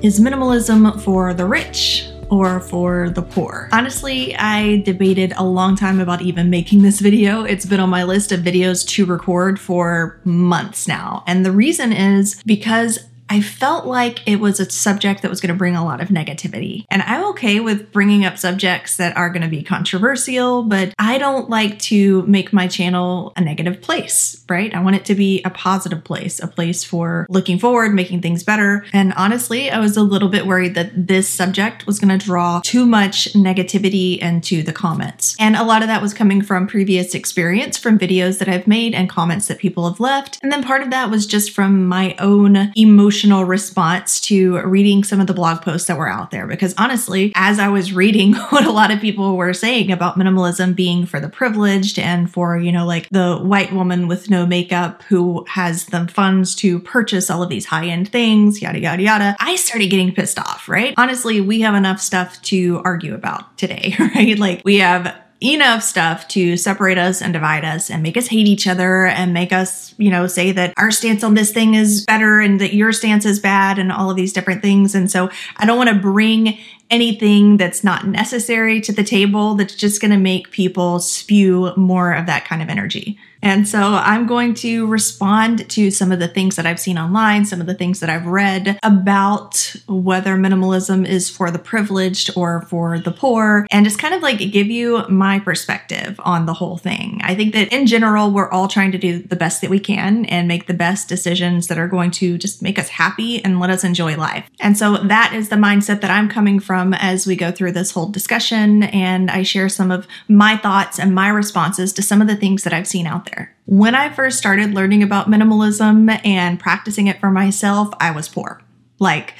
Is minimalism for the rich or for the poor? Honestly, I debated a long time about even making this video. It's been on my list of videos to record for months now. And the reason is because I felt like it was a subject that was going to bring a lot of negativity. And I'm okay with bringing up subjects that are going to be controversial, but I don't like to make my channel a negative place, right? I want it to be a positive place, a place for looking forward, making things better. And honestly, I was a little bit worried that this subject was going to draw too much negativity into the comments. And a lot of that was coming from previous experience from videos that I've made and comments that people have left. And then part of that was just from my own emotional emotional response to reading some of the blog posts that were out there. Because honestly, as I was reading what a lot of people were saying about minimalism being for the privileged and for, you know, like the white woman with no makeup who has the funds to purchase all of these high end things, yada, yada, yada, I started getting pissed off, right? Honestly, we have enough stuff to argue about today, right? Like we have enough stuff to separate us and divide us and make us hate each other and make us, you know, say that our stance on this thing is better and that your stance is bad and all of these different things. And so I don't want to bring anything that's not necessary to the table that's just going to make people spew more of that kind of energy. And so I'm going to respond to some of the things that I've seen online, some of the things that I've read about whether minimalism is for the privileged or for the poor, and just kind of like give you my perspective on the whole thing. I think that in general, we're all trying to do the best that we can and make the best decisions that are going to just make us happy and let us enjoy life. And so that is the mindset that I'm coming from as we go through this whole discussion. And I share some of my thoughts and my responses to some of the things that I've seen out there. When I first started learning about minimalism and practicing it for myself, I was poor. Like,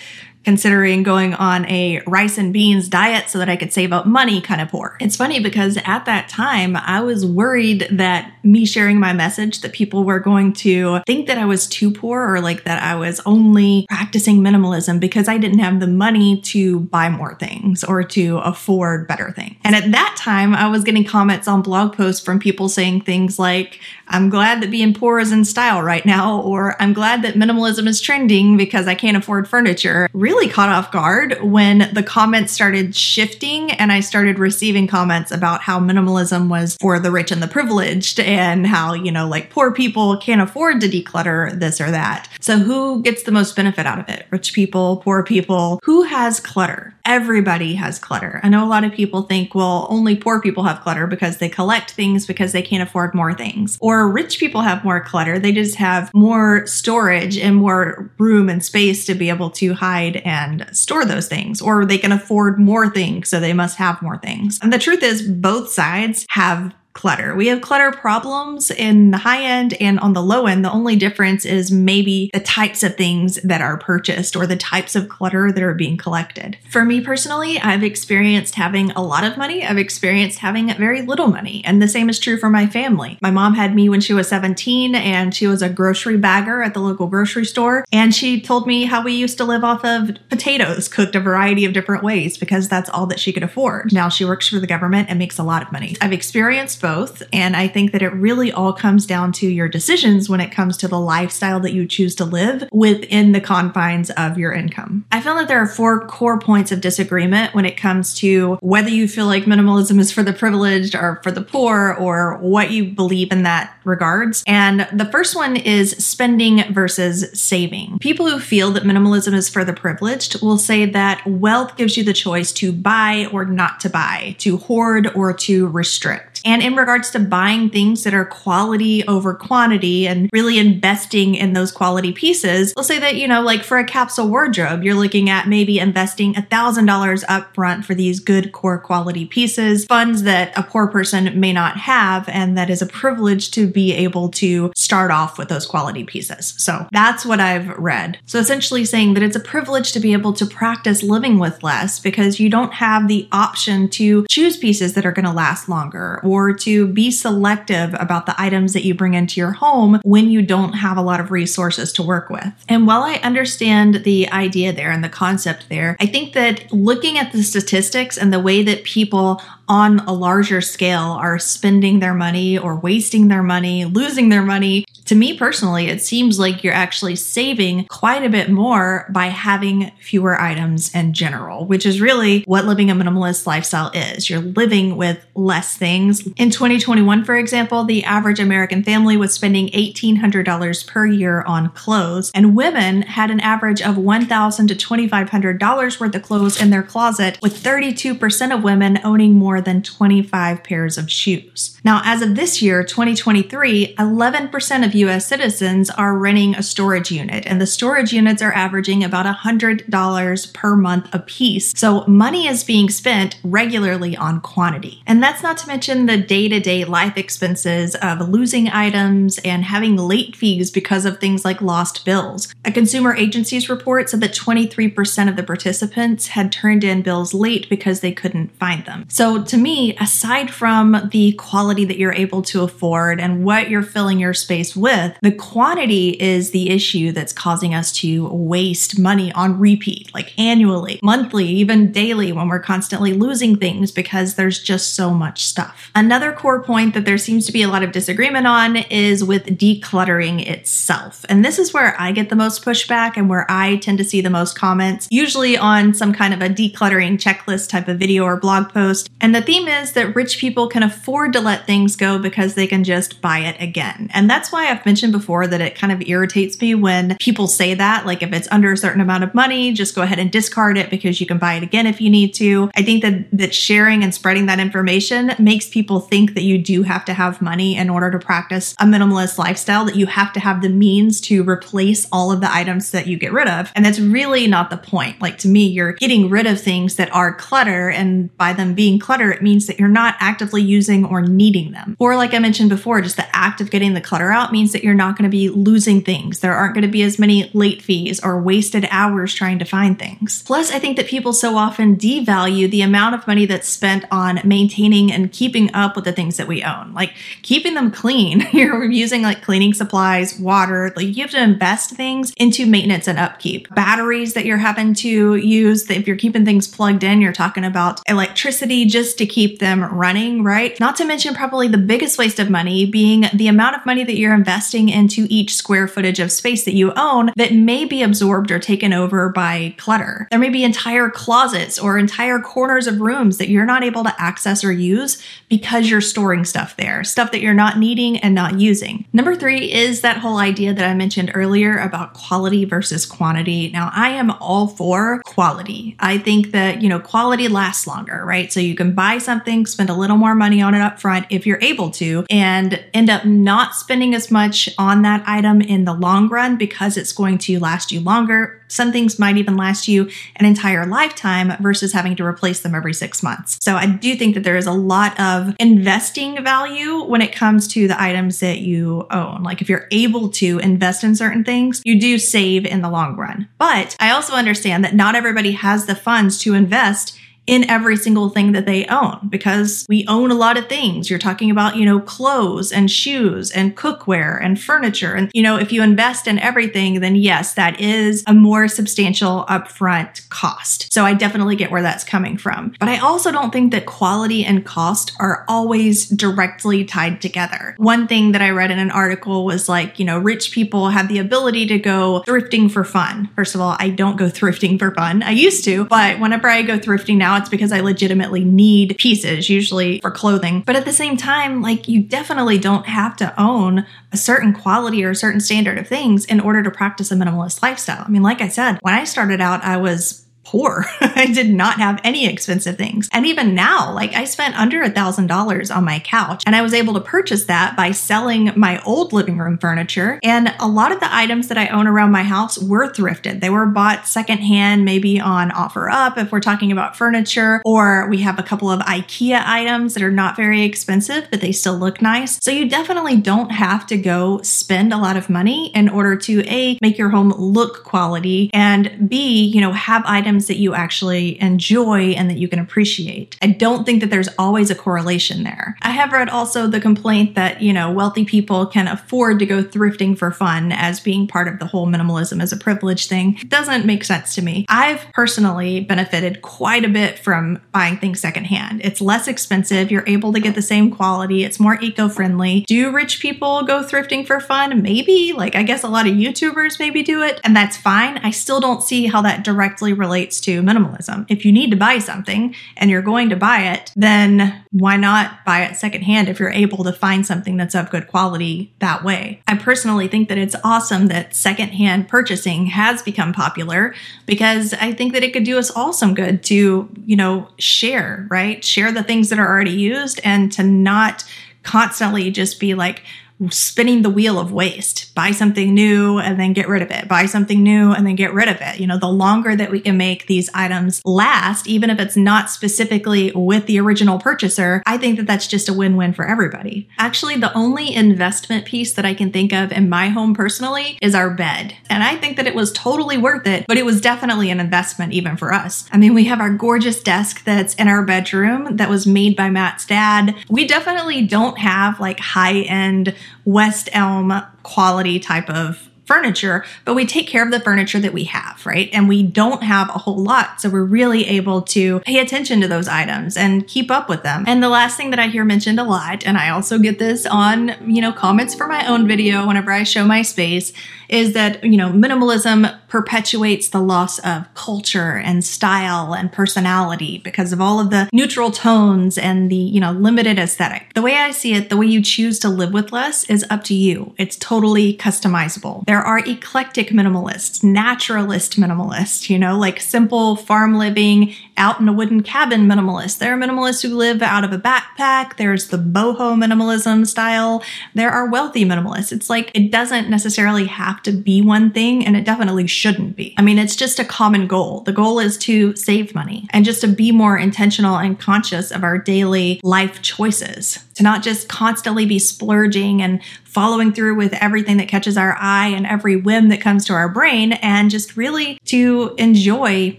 considering going on a rice and beans diet so that I could save up money kind of poor. It's funny because at that time I was worried that me sharing my message that people were going to think that I was too poor or like that I was only practicing minimalism because I didn't have the money to buy more things or to afford better things. And at that time I was getting comments on blog posts from people saying things like, I'm glad that being poor is in style right now, or I'm glad that minimalism is trending because I can't afford furniture. Really caught off guard when the comments started shifting and I started receiving comments about how minimalism was for the rich and the privileged and how, you know, like poor people can't afford to declutter this or that. So who gets the most benefit out of it? Rich people, poor people? Who has clutter? Everybody has clutter. I know a lot of people think, well, only poor people have clutter because they collect things because they can't afford more things. Or rich people have more clutter. They just have more storage and more room and space to be able to hide and store those things. Or they can afford more things, so they must have more things. And the truth is, both sides have clutter. We have clutter problems in the high end and on the low end. The only difference is maybe the types of things that are purchased or the types of clutter that are being collected. For me personally, I've experienced having a lot of money. I've experienced having very little money. And the same is true for my family. My mom had me when she was 17 and she was a grocery bagger at the local grocery store. And she told me how we used to live off of potatoes cooked a variety of different ways because that's all that she could afford. Now she works for the government and makes a lot of money. I've experienced both. And I think that it really all comes down to your decisions when it comes to the lifestyle that you choose to live within the confines of your income. I found that there are four core points of disagreement when it comes to whether you feel like minimalism is for the privileged or for the poor or what you believe in that regards. And the first one is spending versus saving. People who feel that minimalism is for the privileged will say that wealth gives you the choice to buy or not to buy, to hoard or to restrict. And in regards to buying things that are quality over quantity and really investing in those quality pieces, let's say that, you know, like for a capsule wardrobe, you're looking at maybe investing $1,000 upfront for these good core quality pieces, funds that a poor person may not have, and that is a privilege to be able to start off with those quality pieces. So that's what I've read. So essentially saying that it's a privilege to be able to practice living with less because you don't have the option to choose pieces that are going to last longer or to be selective about the items that you bring into your home when you don't have a lot of resources to work with. And while I understand the idea there and the concept there, I think that looking at the statistics and the way that people on a larger scale are spending their money or wasting their money, losing their money. To me personally, it seems like you're actually saving quite a bit more by having fewer items in general, which is really what living a minimalist lifestyle is. You're living with less things. In 2021, for example, the average American family was spending $1,800 per year on clothes, and women had an average of $1,000 to $2,500 worth of clothes in their closet, with 32% of women owning more than 25 pairs of shoes. Now, as of this year, 2023, 11% of US citizens are renting a storage unit, and the storage units are averaging about $100 per month a piece. So, money is being spent regularly on quantity. And that's not to mention the day to day life expenses of losing items and having late fees because of things like lost bills. A consumer agency's report said that 23% of the participants had turned in bills late because they couldn't find them. So, to me, aside from the quality that you're able to afford and what you're filling your space with, the quantity is the issue that's causing us to waste money on repeat, like annually, monthly, even daily, when we're constantly losing things because there's just so much stuff. Another core point that there seems to be a lot of disagreement on is with decluttering itself. And this is where I get the most pushback and where I tend to see the most comments, usually on some kind of a decluttering checklist type of video or blog post. And the theme is that rich people can afford to let things go because they can just buy it again. And that's why I've mentioned before that it kind of irritates me when people say that. Like, if it's under a certain amount of money, just go ahead and discard it because you can buy it again if you need to. I think that, that sharing and spreading that information makes people think that you do have to have money in order to practice a minimalist lifestyle, that you have to have the means to replace all of the items that you get rid of. And that's really not the point. Like, to me, you're getting rid of things that are clutter, and by them being clutter, it means that you're not actively using or needing them. Or, like I mentioned before, just the act of getting the clutter out means that you're not going to be losing things. There aren't going to be as many late fees or wasted hours trying to find things. Plus, I think that people so often devalue the amount of money that's spent on maintaining and keeping up with the things that we own, like keeping them clean. you're using like cleaning supplies, water, like you have to invest things into maintenance and upkeep. Batteries that you're having to use, if you're keeping things plugged in, you're talking about electricity just to keep them running, right? Not to mention, probably the biggest waste of money being the amount of money that you're investing into each square footage of space that you own that may be absorbed or taken over by clutter. There may be entire closets or entire corners of rooms that you're not able to access or use because you're storing stuff there, stuff that you're not needing and not using. Number three is that whole idea that I mentioned earlier about quality versus quantity. Now, I am all for quality. I think that, you know, quality lasts longer, right? So you can buy something, spend a little more money on it up front if you're able to, and end up not spending as much on that item in the long run because it's going to last you longer. Some things might even last you an entire lifetime versus having to replace them every six months. So I do think that there is a lot of investing value when it comes to the items that you own. Like if you're able to invest in certain things, you do save in the long run. But I also understand that not everybody has the funds to invest in every single thing that they own because we own a lot of things. You're talking about, you know, clothes and shoes and cookware and furniture. And, you know, if you invest in everything, then yes, that is a more substantial upfront cost. So I definitely get where that's coming from. But I also don't think that quality and cost are always directly tied together. One thing that I read in an article was like, you know, rich people have the ability to go thrifting for fun. First of all, I don't go thrifting for fun. I used to, but whenever I go thrifting now, because I legitimately need pieces, usually for clothing. But at the same time, like you definitely don't have to own a certain quality or a certain standard of things in order to practice a minimalist lifestyle. I mean, like I said, when I started out, I was poor. I did not have any expensive things. And even now, like I spent under a thousand dollars on my couch and I was able to purchase that by selling my old living room furniture. And a lot of the items that I own around my house were thrifted. They were bought secondhand, maybe on OfferUp if we're talking about furniture, or we have a couple of IKEA items that are not very expensive, but they still look nice. So you definitely don't have to go spend a lot of money in order to A, make your home look quality and B, you know, have items that you actually enjoy and that you can appreciate. I don't think that there's always a correlation there. I have read also the complaint that, you know, wealthy people can afford to go thrifting for fun as being part of the whole minimalism as a privilege thing. It doesn't make sense to me. I've personally benefited quite a bit from buying things secondhand. It's less expensive, you're able to get the same quality, it's more eco friendly. Do rich people go thrifting for fun? Maybe. Like, I guess a lot of YouTubers maybe do it, and that's fine. I still don't see how that directly relates to minimalism. If you need to buy something and you're going to buy it, then why not buy it secondhand if you're able to find something that's of good quality that way? I personally think that it's awesome that secondhand purchasing has become popular because I think that it could do us all some good to, you know, share, right? Share the things that are already used and to not constantly just be like, spinning the wheel of waste. Buy something new and then get rid of it. Buy something new and then get rid of it. You know, the longer that we can make these items last, even if it's not specifically with the original purchaser, I think that that's just a win win for everybody. Actually, the only investment piece that I can think of in my home personally is our bed. And I think that it was totally worth it, but it was definitely an investment even for us. I mean, we have our gorgeous desk that's in our bedroom that was made by Matt's dad. We definitely don't have like high end West Elm quality type of furniture, but we take care of the furniture that we have, right? And we don't have a whole lot. So we're really able to pay attention to those items and keep up with them. And the last thing that I hear mentioned a lot, and I also get this on, you know, comments for my own video whenever I show my space, is that, you know, minimalism perpetuates the loss of culture and style and personality because of all of the neutral tones and the, you know, limited aesthetic. The way I see it, the way you choose to live with less is up to you. It's totally customizable. There are eclectic minimalists, naturalist minimalists, you know, like simple farm living, out in a wooden cabin minimalists. There are minimalists who live out of a backpack. There's the boho minimalism style. There are wealthy minimalists. It's like it doesn't necessarily have to be one thing, and it definitely shouldn't be. I mean, it's just a common goal. The goal is to save money and just to be more intentional and conscious of our daily life choices, to not just constantly be splurging and following through with everything that catches our eye and every whim that comes to our brain, and just really to enjoy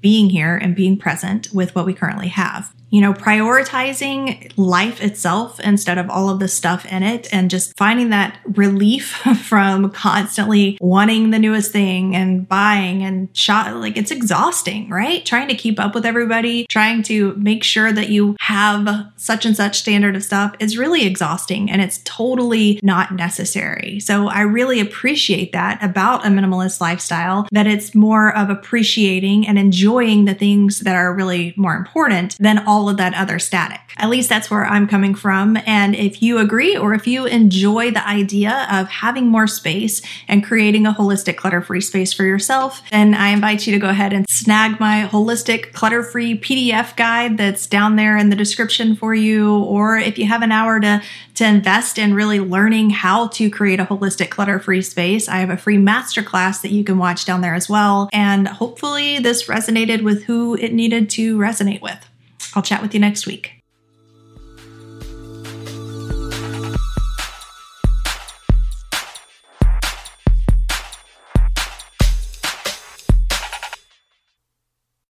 being here and being present with what we currently have you know, prioritizing life itself instead of all of the stuff in it and just finding that relief from constantly wanting the newest thing and buying and shop. Like it's exhausting, right? Trying to keep up with everybody, trying to make sure that you have such and such standard of stuff is really exhausting and it's totally not necessary. So I really appreciate that about a minimalist lifestyle, that it's more of appreciating and enjoying the things that are really more important than all all of that other static. At least that's where I'm coming from. And if you agree or if you enjoy the idea of having more space and creating a holistic clutter free space for yourself, then I invite you to go ahead and snag my holistic clutter free PDF guide that's down there in the description for you. Or if you have an hour to, to invest in really learning how to create a holistic clutter free space, I have a free masterclass that you can watch down there as well. And hopefully this resonated with who it needed to resonate with. I'll chat with you next week.